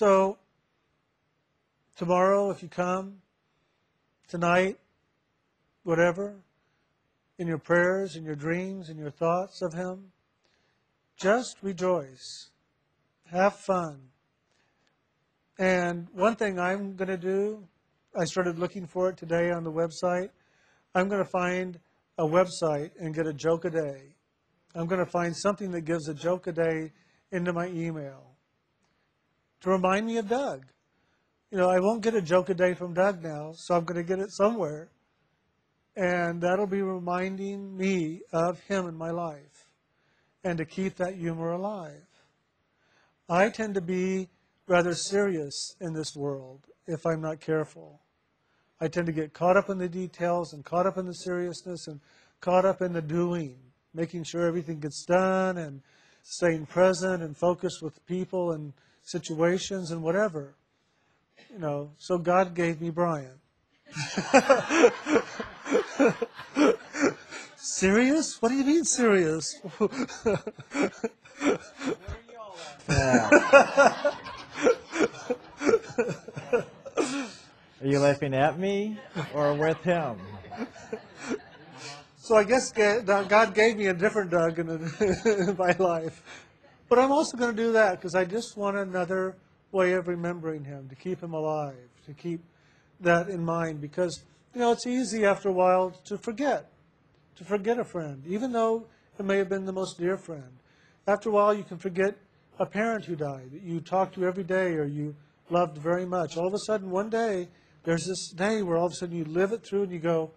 So, tomorrow, if you come, tonight, whatever, in your prayers, in your dreams, in your thoughts of Him, just rejoice. Have fun. And one thing I'm going to do, I started looking for it today on the website. I'm going to find a website and get a joke a day. I'm going to find something that gives a joke a day into my email to remind me of Doug. You know, I won't get a joke a day from Doug now, so I'm going to get it somewhere. And that'll be reminding me of him in my life and to keep that humor alive. I tend to be rather serious in this world if I'm not careful. I tend to get caught up in the details and caught up in the seriousness and caught up in the doing, making sure everything gets done and staying present and focused with people and situations and whatever. You know, so God gave me Brian. serious? What do you mean serious? Are you laughing at me or with him? So I guess God gave me a different Doug in my life. But I'm also going to do that because I just want another way of remembering him, to keep him alive, to keep that in mind. Because, you know, it's easy after a while to forget, to forget a friend, even though it may have been the most dear friend. After a while, you can forget a parent who died that you talked to every day or you loved very much. All of a sudden, one day, there's this day where all of a sudden you live it through and you go,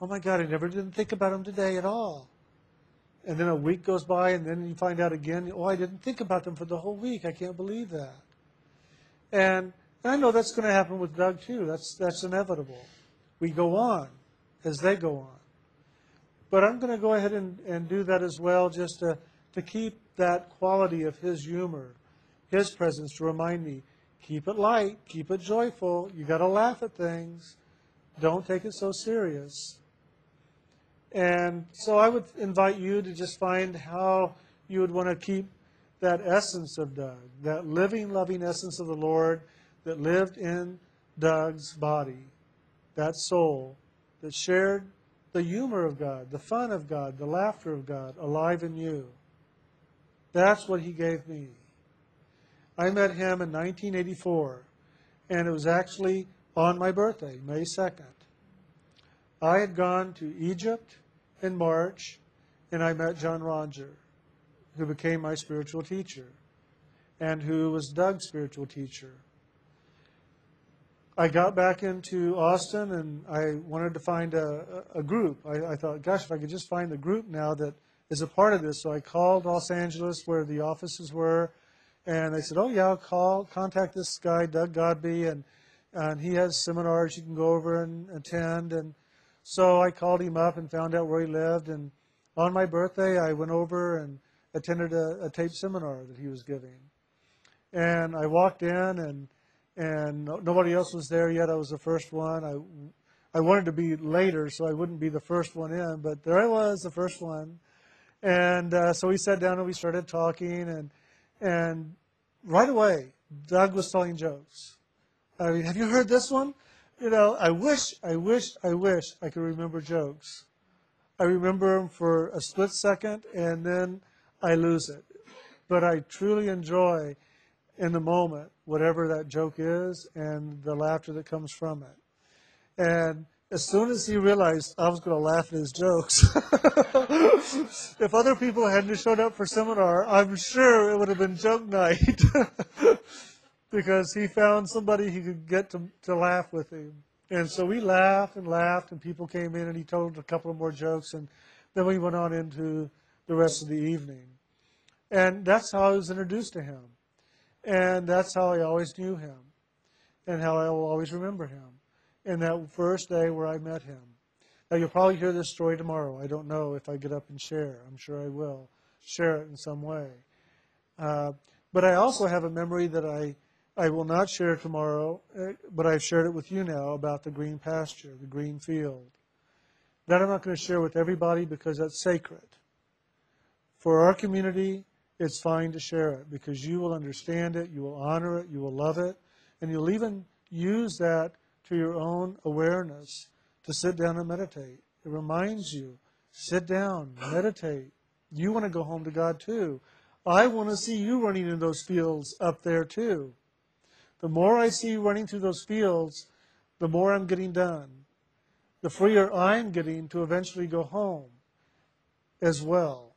oh my God, I never didn't think about him today at all. And then a week goes by and then you find out again, oh, I didn't think about them for the whole week. I can't believe that. And, and I know that's going to happen with Doug too. That's, that's inevitable. We go on as they go on. But I'm going to go ahead and, and do that as well just to, to keep that quality of his humor, his presence to remind me keep it light, keep it joyful. You got to laugh at things. Don't take it so serious. And so I would invite you to just find how you would want to keep that essence of Doug, that living, loving essence of the Lord that lived in Doug's body, that soul that shared the humor of God, the fun of God, the laughter of God alive in you. That's what he gave me. I met him in 1984, and it was actually on my birthday, May 2nd. I had gone to Egypt in March, and I met John Roger, who became my spiritual teacher, and who was Doug's spiritual teacher. I got back into Austin, and I wanted to find a, a group. I, I thought, gosh, if I could just find a group now that is a part of this. So I called Los Angeles where the offices were, and they said, "Oh yeah, I'll call, contact this guy, Doug Godby, and and he has seminars you can go over and attend." And so I called him up and found out where he lived. And on my birthday, I went over and attended a, a tape seminar that he was giving. And I walked in, and and nobody else was there yet. I was the first one. I I wanted to be later so I wouldn't be the first one in, but there I was, the first one. And uh, so we sat down and we started talking, and and right away, Doug was telling jokes. I mean, have you heard this one? You know, I wish, I wish, I wish I could remember jokes. I remember them for a split second, and then I lose it. But I truly enjoy in the moment whatever that joke is and the laughter that comes from it. And as soon as he realized I was going to laugh at his jokes, if other people hadn't showed up for seminar, I'm sure it would have been joke night because he found somebody he could get to, to laugh with him. And so we laughed and laughed, and people came in, and he told a couple of more jokes, and then we went on into the rest of the evening. And that's how I was introduced to him. And that's how I always knew him, and how I will always remember him in that first day where I met him. Now, you'll probably hear this story tomorrow. I don't know if I get up and share. I'm sure I will share it in some way. Uh, but I also have a memory that I, I will not share tomorrow, uh, but I've shared it with you now about the green pasture, the green field. That I'm not going to share with everybody because that's sacred. For our community, it's fine to share it because you will understand it, you will honor it, you will love it, and you'll even use that to your own awareness to sit down and meditate. It reminds you sit down, meditate. You want to go home to God too. I want to see you running in those fields up there too. The more I see you running through those fields, the more I'm getting done. The freer I'm getting to eventually go home as well.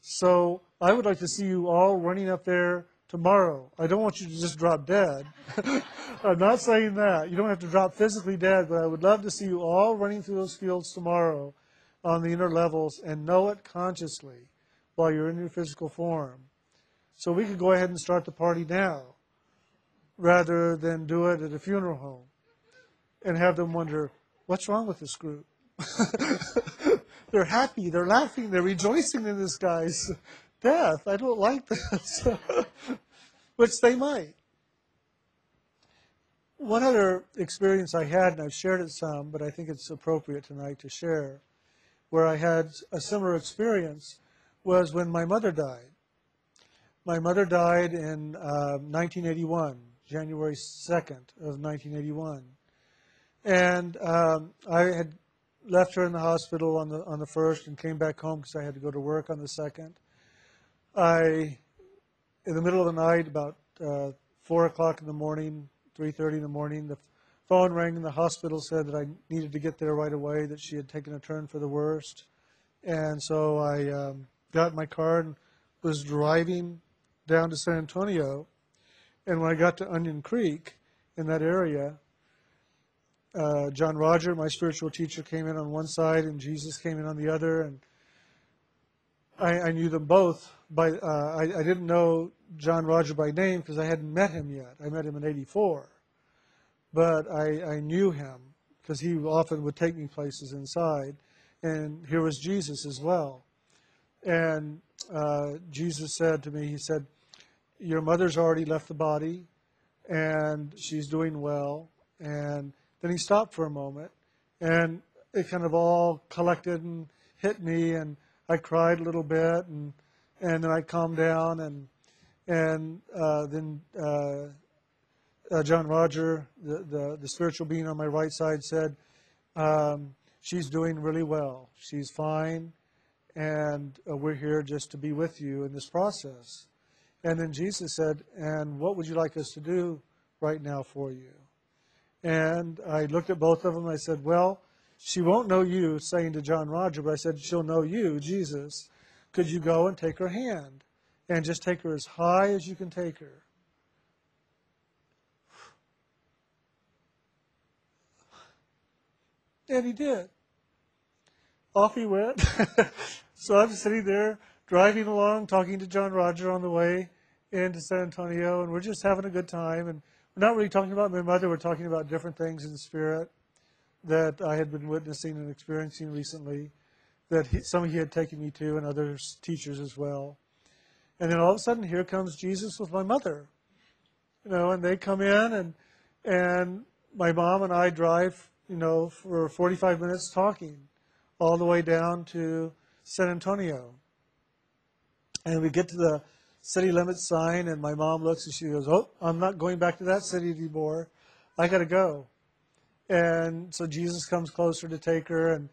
So I would like to see you all running up there tomorrow. I don't want you to just drop dead. I'm not saying that. You don't have to drop physically dead, but I would love to see you all running through those fields tomorrow on the inner levels and know it consciously while you're in your physical form. So we could go ahead and start the party now rather than do it at a funeral home and have them wonder, what's wrong with this group? they're happy, they're laughing, they're rejoicing in this guy's death. I don't like this. Which they might. One other experience I had, and I've shared it some, but I think it's appropriate tonight to share, where I had a similar experience was when my mother died. My mother died in uh, 1981, January 2nd of 1981. And um, I had left her in the hospital on the, on the first and came back home because I had to go to work on the second. I, in the middle of the night, about uh, 4 o'clock in the morning, 3.30 in the morning, the phone rang and the hospital said that I needed to get there right away, that she had taken a turn for the worst. And so I um, got in my car and was driving down to San Antonio. And when I got to Onion Creek in that area, uh, John Roger, my spiritual teacher, came in on one side and Jesus came in on the other. And I, I knew them both. By, uh, I, I didn't know John Roger by name because I hadn't met him yet. I met him in 84. But I, I knew him because he often would take me places inside. And here was Jesus as well. And uh, Jesus said to me, He said, Your mother's already left the body, and she's doing well. And then he stopped for a moment, and it kind of all collected and hit me, and I cried a little bit, and and then I calmed down, and and uh, then uh, uh, John Roger, the, the, the spiritual being on my right side, said, um, "She's doing really well. She's fine." and uh, we're here just to be with you in this process. And then Jesus said, And what would you like us to do right now for you? And I looked at both of them. I said, Well, she won't know you, saying to John Roger, but I said, She'll know you, Jesus. Could you go and take her hand and just take her as high as you can take her? And he did. Off he went. So I'm sitting there driving along, talking to John Roger on the way into San Antonio, and we're just having a good time. And we're not really talking about my mother, we're talking about different things in the spirit that I had been witnessing and experiencing recently that he, some of he had taken me to, and other teachers as well. And then all of a sudden, here comes Jesus with my mother. You know, and they come in, and and my mom and I drive, you know, for 45 minutes talking, all the way down to San Antonio. And we get to the city limits sign, and my mom looks and she goes, Oh, I'm not going back to that city anymore. I got to go. And so Jesus comes closer to take her, and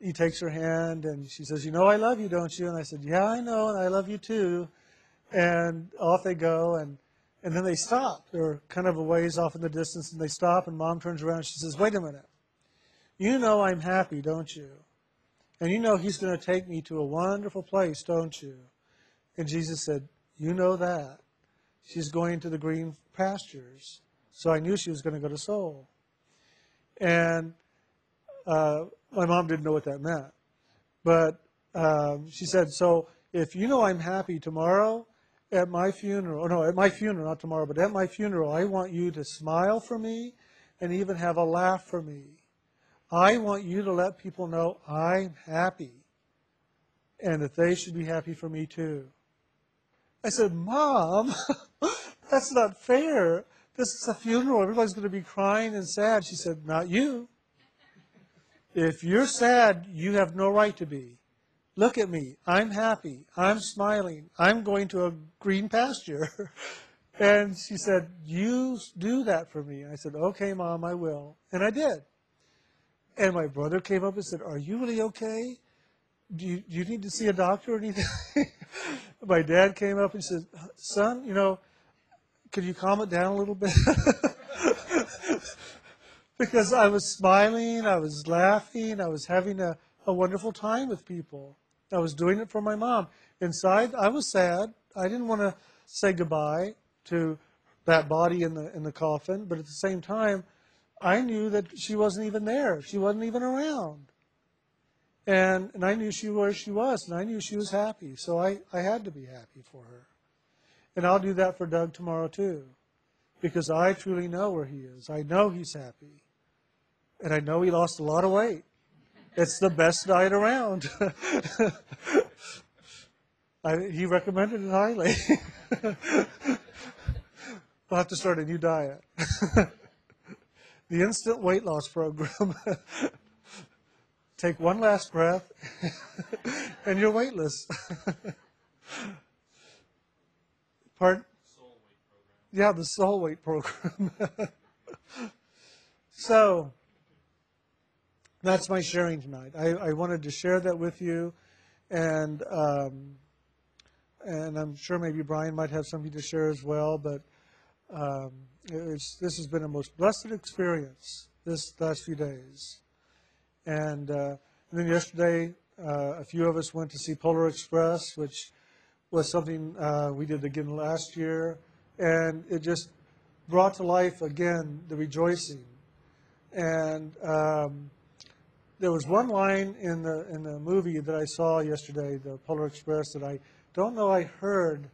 he takes her hand, and she says, You know, I love you, don't you? And I said, Yeah, I know, and I love you too. And off they go, and, and then they stop. They're kind of a ways off in the distance, and they stop, and mom turns around and she says, Wait a minute. You know I'm happy, don't you? And you know He's going to take me to a wonderful place, don't you? And Jesus said, You know that. She's going to the green pastures. So I knew she was going to go to Soul. And uh, my mom didn't know what that meant. But um, she said, So if you know I'm happy tomorrow at my funeral, no, at my funeral, not tomorrow, but at my funeral, I want you to smile for me and even have a laugh for me. I want you to let people know I'm happy and that they should be happy for me too. I said, Mom, that's not fair. This is a funeral. Everybody's going to be crying and sad. She said, Not you. If you're sad, you have no right to be. Look at me. I'm happy. I'm smiling. I'm going to a green pasture. and she said, You do that for me. I said, Okay, Mom, I will. And I did. And my brother came up and said, Are you really okay? Do you, do you need to see a doctor or anything? my dad came up and said, Son, you know, could you calm it down a little bit? because I was smiling, I was laughing, I was having a, a wonderful time with people. I was doing it for my mom. Inside, I was sad. I didn't want to say goodbye to that body in the in the coffin, but at the same time, I knew that she wasn't even there. She wasn't even around. And and I knew she where she was, and I knew she was happy. So I, I had to be happy for her. And I'll do that for Doug tomorrow too. Because I truly know where he is. I know he's happy. And I know he lost a lot of weight. It's the best diet around. I, he recommended it highly. we'll have to start a new diet. the instant weight loss program. Take one last breath, and you're weightless. Pardon? Yeah, the soul weight program. so, that's my sharing tonight. I, I wanted to share that with you, and um, and I'm sure maybe Brian might have something to share as well. But um, this has been a most blessed experience this last few days, and, uh, and then yesterday uh, a few of us went to see Polar Express, which was something uh, we did again last year, and it just brought to life again the rejoicing and. Um, there was one line in the in the movie that I saw yesterday, the Polar Express, that I don't know I heard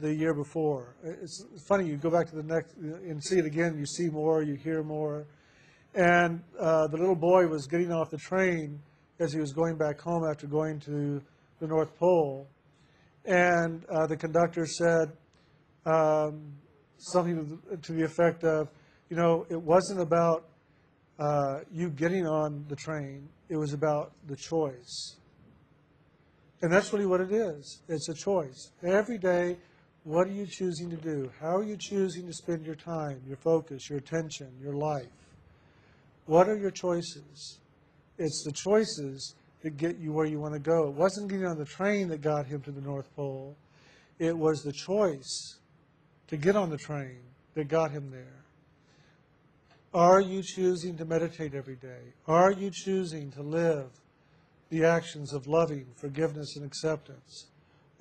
the year before. It's funny you go back to the next and see it again. You see more, you hear more, and uh, the little boy was getting off the train as he was going back home after going to the North Pole, and uh, the conductor said um, something to the, effect of, you know, it wasn't about uh, you getting on the train. It was about the choice. And that's really what it is. It's a choice. Every day, what are you choosing to do? How are you choosing to spend your time, your focus, your attention, your life? What are your choices? It's the choices that get you where you want to go. It wasn't getting on the train that got him to the North Pole. It was the choice to get on the train that got him there. Are you choosing to meditate every day? Are you choosing to live the actions of loving, forgiveness, and acceptance?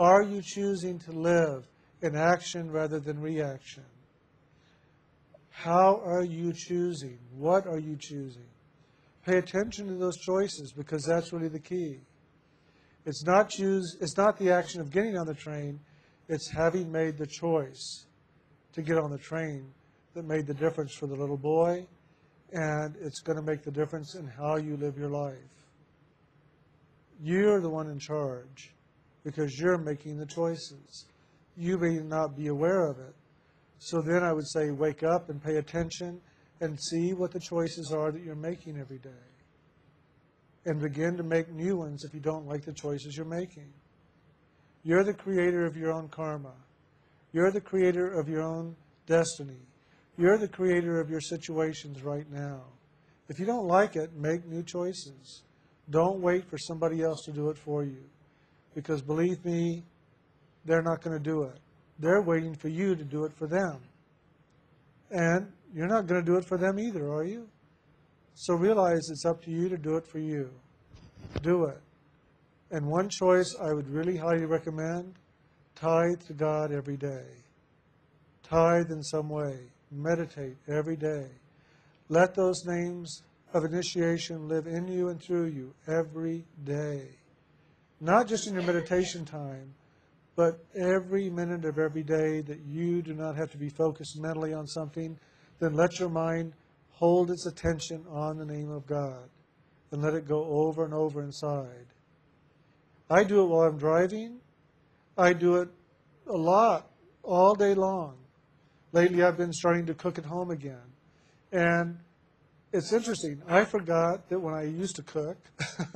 Are you choosing to live in action rather than reaction? How are you choosing? What are you choosing? Pay attention to those choices because that's really the key. It's not choose it's not the action of getting on the train, it's having made the choice to get on the train that made the difference for the little boy, and it's going to make the difference in how you live your life. You're the one in charge because you're making the choices. You may not be aware of it. So then I would say wake up and pay attention and see what the choices are that you're making every day. And begin to make new ones if you don't like the choices you're making. You're the creator of your own karma. You're the creator of your own destiny. You're the creator of your situations right now. If you don't like it, make new choices. Don't wait for somebody else to do it for you. Because believe me, they're not going to do it. They're waiting for you to do it for them. And you're not going to do it for them either, are you? So realize it's up to you to do it for you. Do it. And one choice I would really highly recommend tithe to God every day. Tithe in some way. Meditate every day. Let those names of initiation live in you and through you every day. Not just in your meditation time, but every minute of every day that you do not have to be focused mentally on something, then let your mind hold its attention on the name of God and let it go over and over inside. I do it while I'm driving. I do it a lot, all day long. Lately, I've been starting to cook at home again. And it's interesting. I forgot that when I used to cook,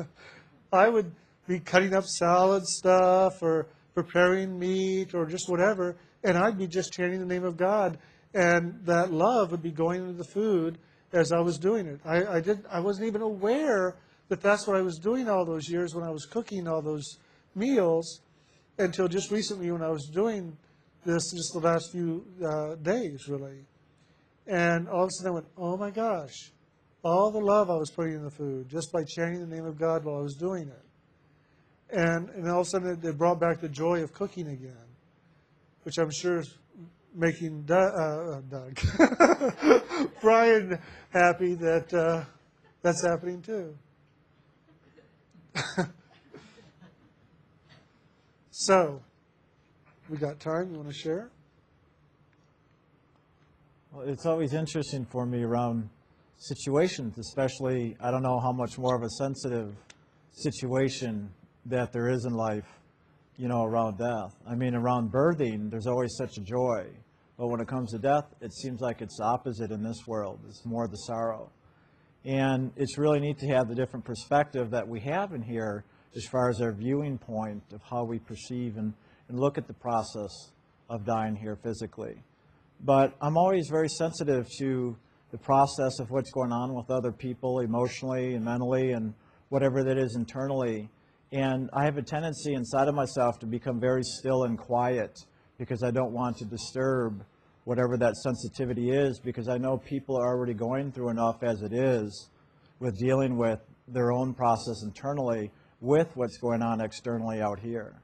I would be cutting up salad stuff or preparing meat or just whatever, and I'd be just chanting the name of God, and that love would be going into the food as I was doing it. I, I did. I wasn't even aware that that's what I was doing all those years when I was cooking all those meals until just recently when I was doing this just the last few uh, days, really. And all of a sudden I went, oh my gosh, all the love I was putting in the food just by chanting the name of God while I was doing it. And, and all of a sudden it, it brought back the joy of cooking again, which I'm sure is making Doug, uh, uh, Doug Brian happy that uh, that's happening too. so, we got time. You want to share? Well, it's always interesting for me around situations, especially, I don't know how much more of a sensitive situation that there is in life, you know, around death. I mean, around birthing, there's always such a joy. But when it comes to death, it seems like it's opposite in this world. It's more the sorrow. And it's really neat to have the different perspective that we have in here as far as our viewing point of how we perceive and, and look at the process of dying here physically. But I'm always very sensitive to the process of what's going on with other people emotionally and mentally and whatever that is internally. And I have a tendency inside of myself to become very still and quiet because I don't want to disturb whatever that sensitivity is because I know people are already going through enough as it is with dealing with their own process internally with what's going on externally out here.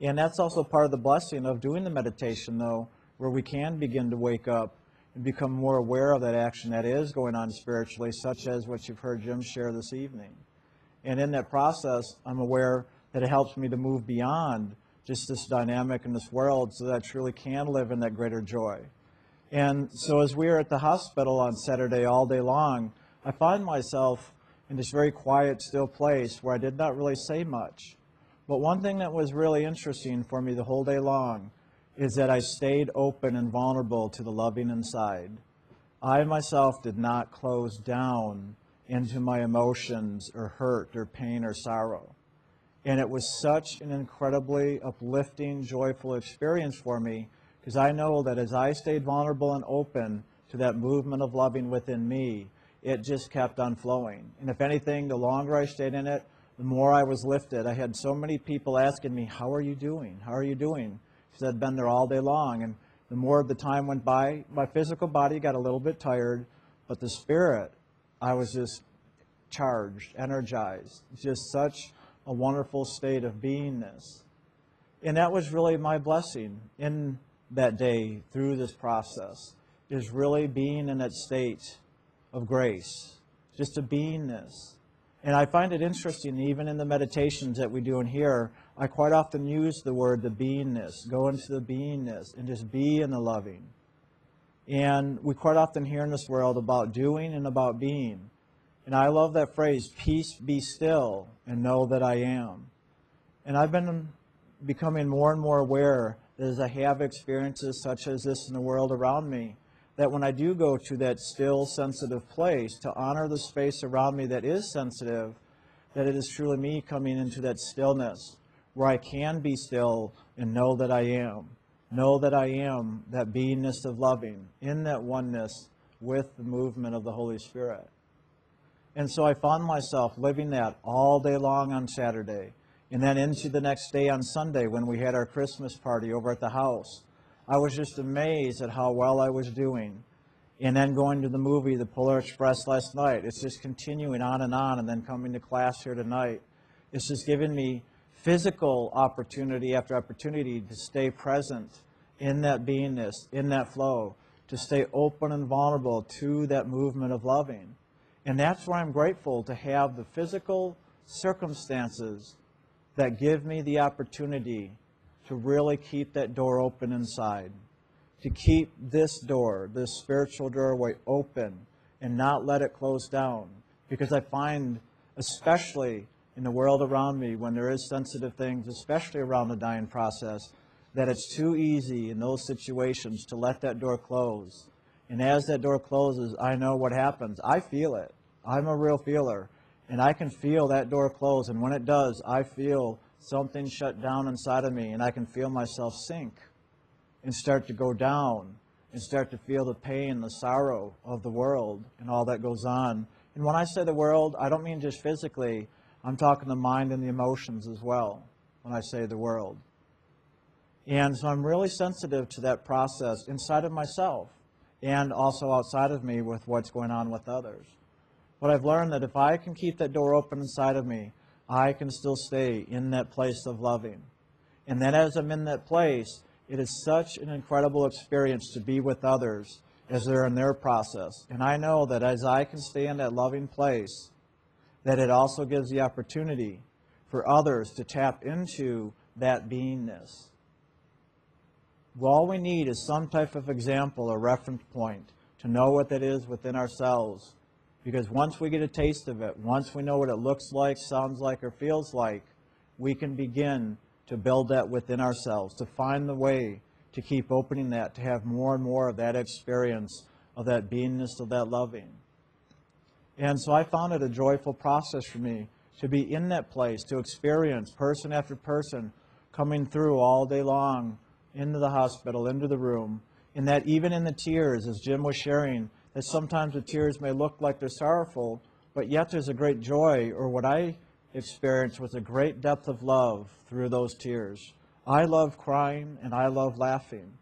And that's also part of the blessing of doing the meditation, though, where we can begin to wake up and become more aware of that action that is going on spiritually, such as what you've heard Jim share this evening. And in that process, I'm aware that it helps me to move beyond just this dynamic in this world so that I truly can live in that greater joy. And so as we were at the hospital on Saturday all day long, I find myself in this very quiet, still place where I did not really say much. But one thing that was really interesting for me the whole day long is that I stayed open and vulnerable to the loving inside. I myself did not close down into my emotions or hurt or pain or sorrow. And it was such an incredibly uplifting, joyful experience for me because I know that as I stayed vulnerable and open to that movement of loving within me, it just kept on flowing. And if anything, the longer I stayed in it, the more I was lifted. I had so many people asking me, How are you doing? How are you doing? Because I'd been there all day long. And the more the time went by, my physical body got a little bit tired, but the spirit, I was just charged, energized, just such a wonderful state of beingness. And that was really my blessing in that day through this process, is really being in that state of grace, just a beingness. And I find it interesting, even in the meditations that we do in here, I quite often use the word the beingness, go into the beingness, and just be in the loving. And we quite often hear in this world about doing and about being. And I love that phrase, peace be still and know that I am. And I've been becoming more and more aware that as I have experiences such as this in the world around me, that when I do go to that still, sensitive place to honor the space around me that is sensitive, that it is truly me coming into that stillness where I can be still and know that I am. Know that I am that beingness of loving in that oneness with the movement of the Holy Spirit. And so I found myself living that all day long on Saturday. And then into the next day on Sunday when we had our Christmas party over at the house. I was just amazed at how well I was doing. And then going to the movie, The Polar Express, last night. It's just continuing on and on, and then coming to class here tonight. It's just given me physical opportunity after opportunity to stay present in that beingness, in that flow, to stay open and vulnerable to that movement of loving. And that's why I'm grateful to have the physical circumstances that give me the opportunity to really keep that door open inside, to keep this door, this spiritual doorway open and not let it close down. Because I find, especially in the world around me, when there is sensitive things, especially around the dying process, that it's too easy in those situations to let that door close. And as that door closes, I know what happens. I feel it. I'm a real feeler. and I can feel that door close. And when it does, I feel something shut down inside of me, and I can feel myself sink and start to go down and start to feel the pain, the sorrow of the world and all that goes on. And when I say the world, I don't mean just physically, I'm talking the mind and the emotions as well when I say the world. And so I'm really sensitive to that process inside of myself and also outside of me with what's going on with others. But I've learned that if I can keep that door open inside of me, I can still stay in that place of loving. And then as I'm in that place, it is such an incredible experience to be with others as they're in their process. And I know that as I can stay in that loving place, that it also gives the opportunity for others to tap into that beingness. All we need is some type of example or reference point to know what that is within ourselves. Because once we get a taste of it, once we know what it looks like, sounds like, or feels like, we can begin to build that within ourselves, to find the way to keep opening that, to have more and more of that experience of that beingness, of that loving. And so I found it a joyful process for me to be in that place, to experience person after person coming through all day long into the hospital, into the room, and that even in the tears, as Jim was sharing, that sometimes the tears may look like they're sorrowful, but yet there's a great joy, or what I experienced was a great depth of love through those tears. I love crying and I love laughing.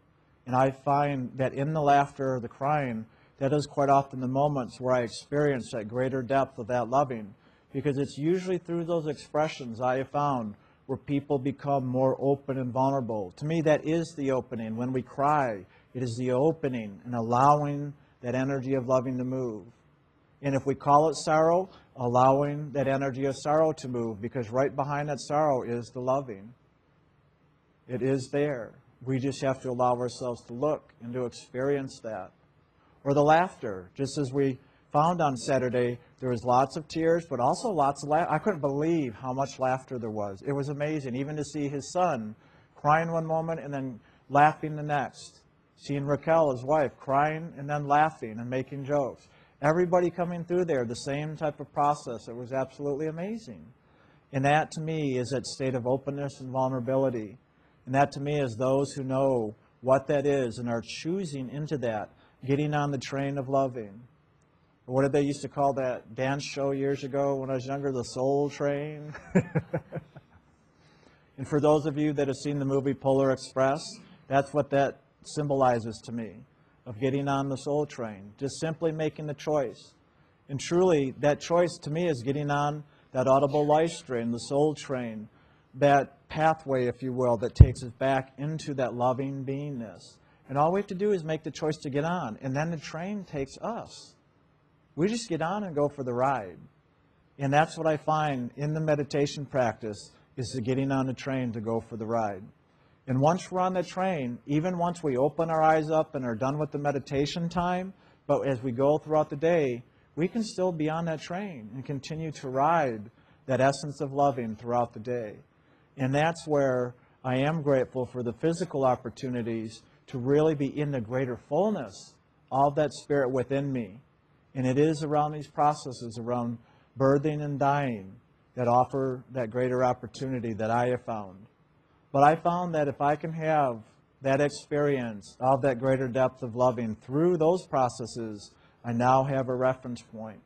And I find that in the laughter or the crying, that is quite often the moments where I experience that greater depth of that loving. Because it's usually through those expressions I have found where people become more open and vulnerable. To me, that is the opening. When we cry, it is the opening and allowing that energy of loving to move. And if we call it sorrow, allowing that energy of sorrow to move, because right behind that sorrow is the loving. It is there. We just have to allow ourselves to look and to experience that. Or the laughter, just as we found on Saturday, there was lots of tears, but also lots of laughter. I couldn't believe how much laughter there was. It was amazing, even to see his son crying one moment and then laughing the next. Seeing Raquel, his wife, crying and then laughing and making jokes. Everybody coming through there, the same type of process. It was absolutely amazing. And that to me is that state of openness and vulnerability. And that to me is those who know what that is and are choosing into that, getting on the train of loving. What did they used to call that dance show years ago when I was younger? The Soul Train. and for those of you that have seen the movie Polar Express, that's what that symbolizes to me of getting on the soul train, just simply making the choice. And truly, that choice to me is getting on that audible life train, the soul train, that pathway, if you will, that takes us back into that loving beingness. And all we have to do is make the choice to get on, and then the train takes us. We just get on and go for the ride. And that's what I find in the meditation practice is the getting on the train to go for the ride. And once we're on the train, even once we open our eyes up and are done with the meditation time, but as we go throughout the day, we can still be on that train and continue to ride that essence of loving throughout the day. And that's where I am grateful for the physical opportunities to really be in the greater fullness of that spirit within me. And it is around these processes, around birthing and dying, that offer that greater opportunity that I have found. But I found that if I can have that experience of that greater depth of loving through those processes, I now have a reference point,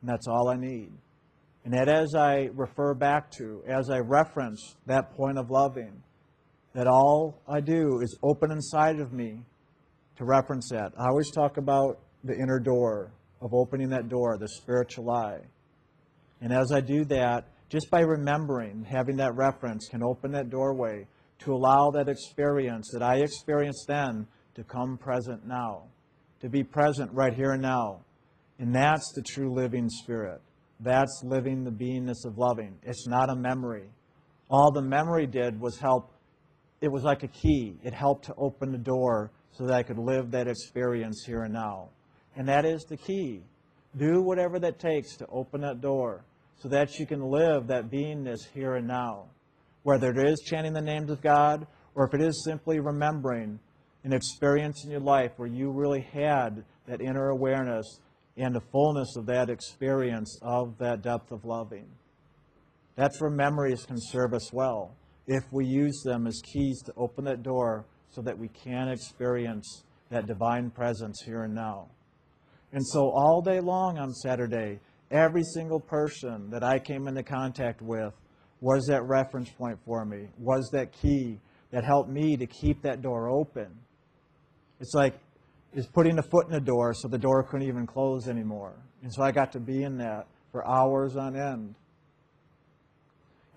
and that's all I need. And that as I refer back to, as I reference that point of loving, that all I do is open inside of me to reference that. I always talk about the inner door, of opening that door, the spiritual eye. And as I do that, just by remembering, having that reference can open that doorway to allow that experience that I experienced then to come present now, to be present right here and now. And that's the true living spirit. That's living the beingness of loving. It's not a memory. All the memory did was help, it was like a key. It helped to open the door so that I could live that experience here and now. And that is the key. Do whatever that takes to open that door so that you can live that beingness here and now. Whether it is chanting the names of God or if it is simply remembering an experience in your life where you really had that inner awareness and the fullness of that experience of that depth of loving. That's where memories can serve us well if we use them as keys to open that door so that we can experience that divine presence here and now. And so, all day long on Saturday, every single person that I came into contact with was that reference point for me, was that key that helped me to keep that door open. It's like is putting a foot in the door so the door couldn't even close anymore. And so I got to be in that for hours on end.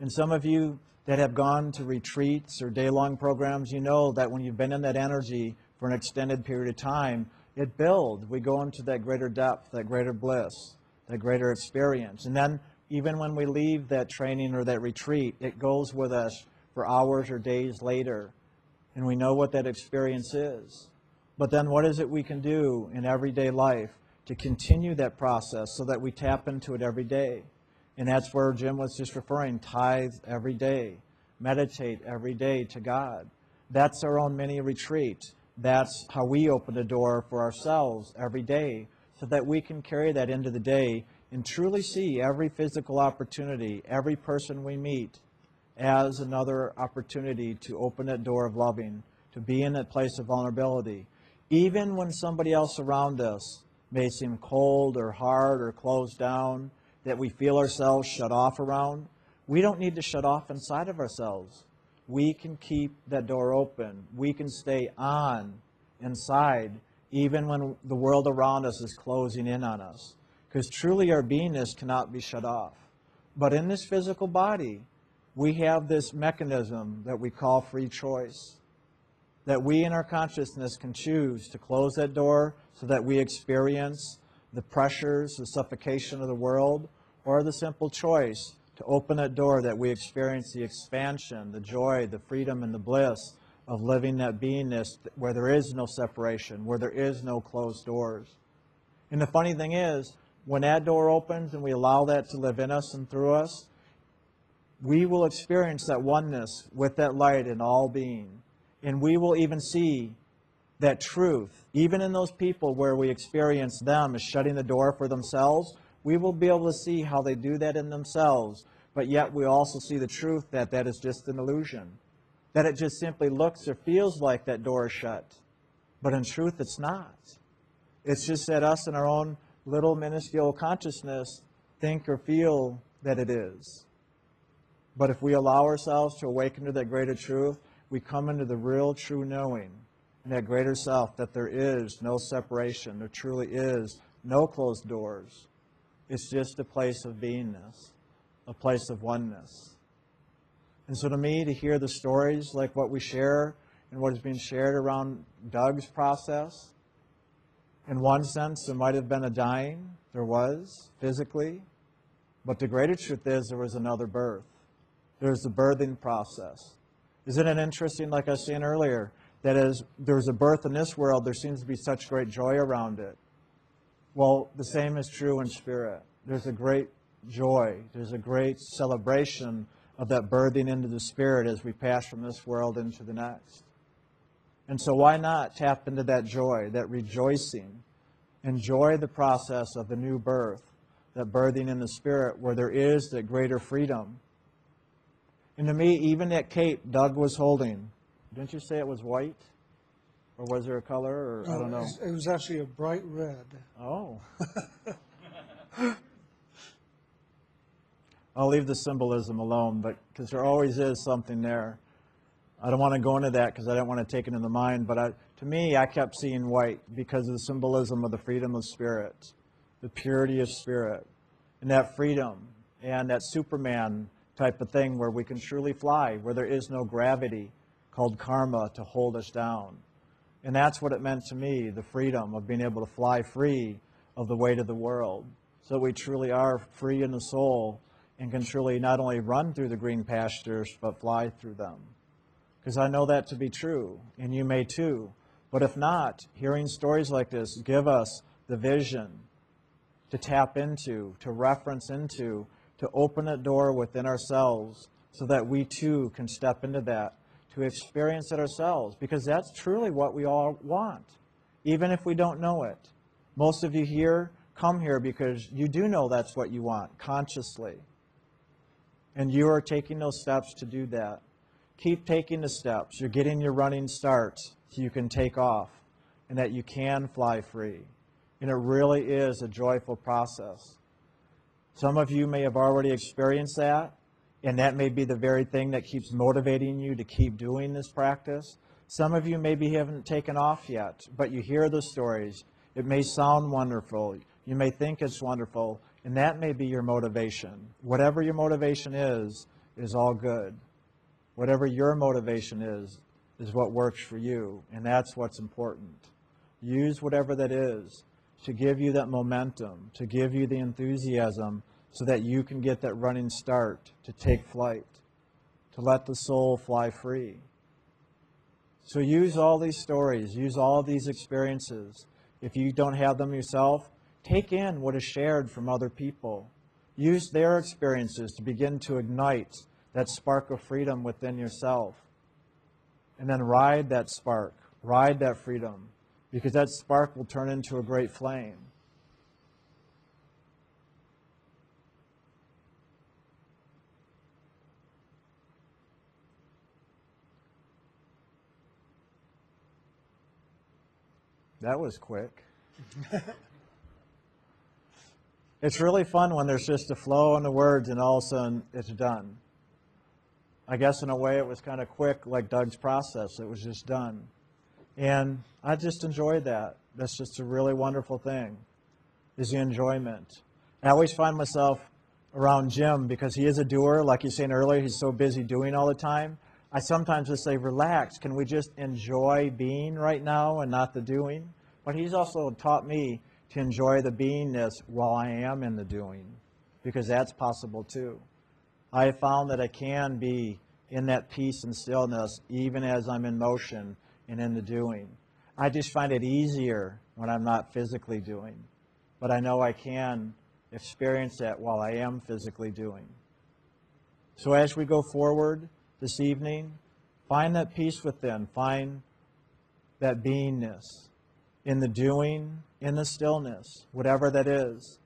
And some of you that have gone to retreats or day long programs, you know that when you've been in that energy for an extended period of time, it builds. We go into that greater depth, that greater bliss, that greater experience. And then even when we leave that training or that retreat, it goes with us for hours or days later. And we know what that experience is. But then what is it we can do in everyday life to continue that process so that we tap into it every day? And that's where Jim was just referring tithe every day, meditate every day to God. That's our own mini retreat. That's how we open the door for ourselves every day so that we can carry that into the day and truly see every physical opportunity, every person we meet as another opportunity to open that door of loving, to be in that place of vulnerability. Even when somebody else around us may seem cold or hard or closed down, that we feel ourselves shut off around, we don't need to shut off inside of ourselves. We can keep that door open. We can stay on inside even when the world around us is closing in on us. Because truly our beingness cannot be shut off. But in this physical body, we have this mechanism that we call free choice. That we in our consciousness can choose to close that door so that we experience the pressures, the suffocation of the world, or the simple choice to open that door that we experience the expansion, the joy, the freedom, and the bliss of living that beingness where there is no separation, where there is no closed doors. And the funny thing is, when that door opens and we allow that to live in us and through us, we will experience that oneness with that light in all being. And we will even see that truth, even in those people where we experience them as shutting the door for themselves, we will be able to see how they do that in themselves. But yet we also see the truth that that is just an illusion, that it just simply looks or feels like that door is shut. But in truth, it's not. It's just that us in our own little minuscule consciousness think or feel that it is. But if we allow ourselves to awaken to that greater truth, we come into the real true knowing in that greater self that there is no separation. There truly is no closed doors. It's just a place of beingness, a place of oneness. And so to me, to hear the stories like what we share and what is being shared around Doug's process, in one sense, there might have been a dying. There was, physically. But the greater truth is there was another birth. There's the birthing process. Isn't it interesting, like I was saying earlier, that as there's a birth in this world, there seems to be such great joy around it. Well, the same is true in spirit. There's a great joy, there's a great celebration of that birthing into the spirit as we pass from this world into the next. And so, why not tap into that joy, that rejoicing? Enjoy the process of the new birth, that birthing in the spirit, where there is that greater freedom. And to me, even that cape Doug was holding, didn't you say it was white? Or was there a color? Or I don't know. It was actually a bright red. Oh. I'll leave the symbolism alone, but because there always is something there. I don't want to go into that because I don't want to take it in the mind, but I, to me, I kept seeing white because of the symbolism of the freedom of spirit, the purity of spirit, and that freedom, and that Superman type of thing where we can truly fly, where there is no gravity called karma to hold us down. And that's what it meant to me the freedom of being able to fly free of the weight of the world. So we truly are free in the soul and can truly not only run through the green pastures, but fly through them. Because I know that to be true, and you may too. But if not, hearing stories like this give us the vision to tap into, to reference into, to open a door within ourselves so that we too can step into that to experience it ourselves because that's truly what we all want, even if we don't know it. Most of you here come here because you do know that's what you want consciously. And you are taking those steps to do that. Keep taking the steps. You're getting your running start so you can take off and that you can fly free. And it really is a joyful process. Some of you may have already experienced that, and that may be the very thing that keeps motivating you to keep doing this practice. Some of you maybe haven't taken off yet, but you hear the stories. It may sound wonderful. You may think it's wonderful, and that may be your motivation. Whatever your motivation is, is all good. Whatever your motivation is, is what works for you, and that's what's important. Use whatever that is to give you that momentum, to give you the enthusiasm so that you can get that running start to take flight, to let the soul fly free. So use all these stories, use all these experiences. If you don't have them yourself, take in what is shared from other people. Use their experiences to begin to ignite that spark of freedom within yourself. And then ride that spark, ride that freedom, because that spark will turn into a great flame. That was quick. it's really fun when there's just a flow in the words and all of a sudden it's done. I guess in a way it was kind of quick, like Doug's process. It was just done. And I just enjoyed that. That's just a really wonderful thing, is the enjoyment. I always find myself around Jim because he is a doer. Like you were saying earlier, he's so busy doing all the time. I sometimes just say, relax. Can we just enjoy being right now and not the doing? But he's also taught me to enjoy the beingness while I am in the doing, because that's possible too. I have found that I can be in that peace and stillness even as I'm in motion and in the doing. I just find it easier when I'm not physically doing. But I know I can experience that while I am physically doing. So as we go forward this evening, find that peace within, find that beingness in the doing, in the stillness, whatever that is.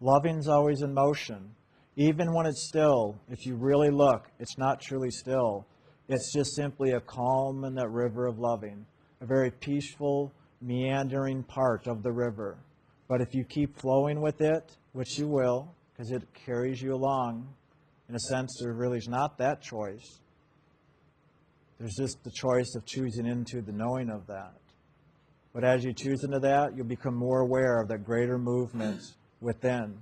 Loving's always in motion. Even when it's still, if you really look, it's not truly still. It's just simply a calm in that river of loving, a very peaceful, meandering part of the river. But if you keep flowing with it, which you will, because it carries you along, in a sense, there really is not that choice. There's just the choice of choosing into the knowing of that. But as you choose into that, you'll become more aware of that greater movement within.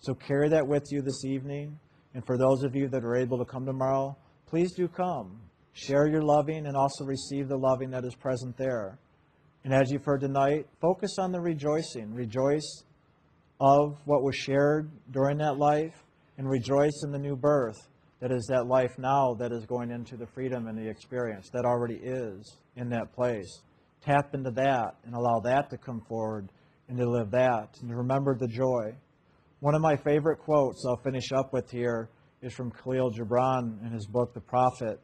So carry that with you this evening. And for those of you that are able to come tomorrow, please do come. Share your loving and also receive the loving that is present there. And as you've heard tonight, focus on the rejoicing. Rejoice of what was shared during that life and rejoice in the new birth that is that life now that is going into the freedom and the experience that already is in that place. Tap into that and allow that to come forward and to live that and to remember the joy. One of my favorite quotes I'll finish up with here is from Kahlil Gibran in his book, The Prophet.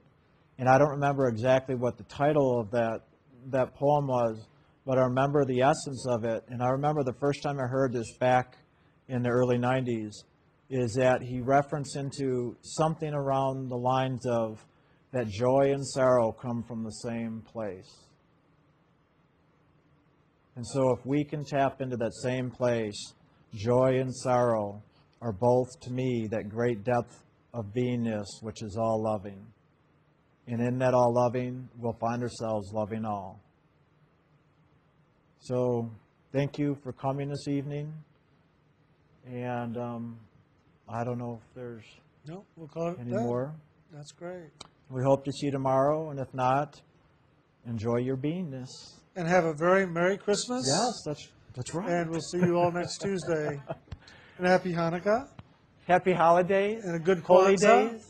And I don't remember exactly what the title of that, that poem was, but I remember the essence of it. And I remember the first time I heard this back in the early 90s is that he referenced into something around the lines of that joy and sorrow come from the same place. And so if we can tap into that same place, joy and sorrow are both to me that great depth of beingness which is all loving. And in that all loving, we'll find ourselves loving all. So thank you for coming this evening. And um, I don't know if there's No, we'll call it any that. more. That's great. We hope to see you tomorrow, and if not, enjoy your beingness. And have a very Merry Christmas. Yes, that's that's right. And we'll see you all next Tuesday. And happy Hanukkah Happy holidays. and a good Holy Kwanzaa. days.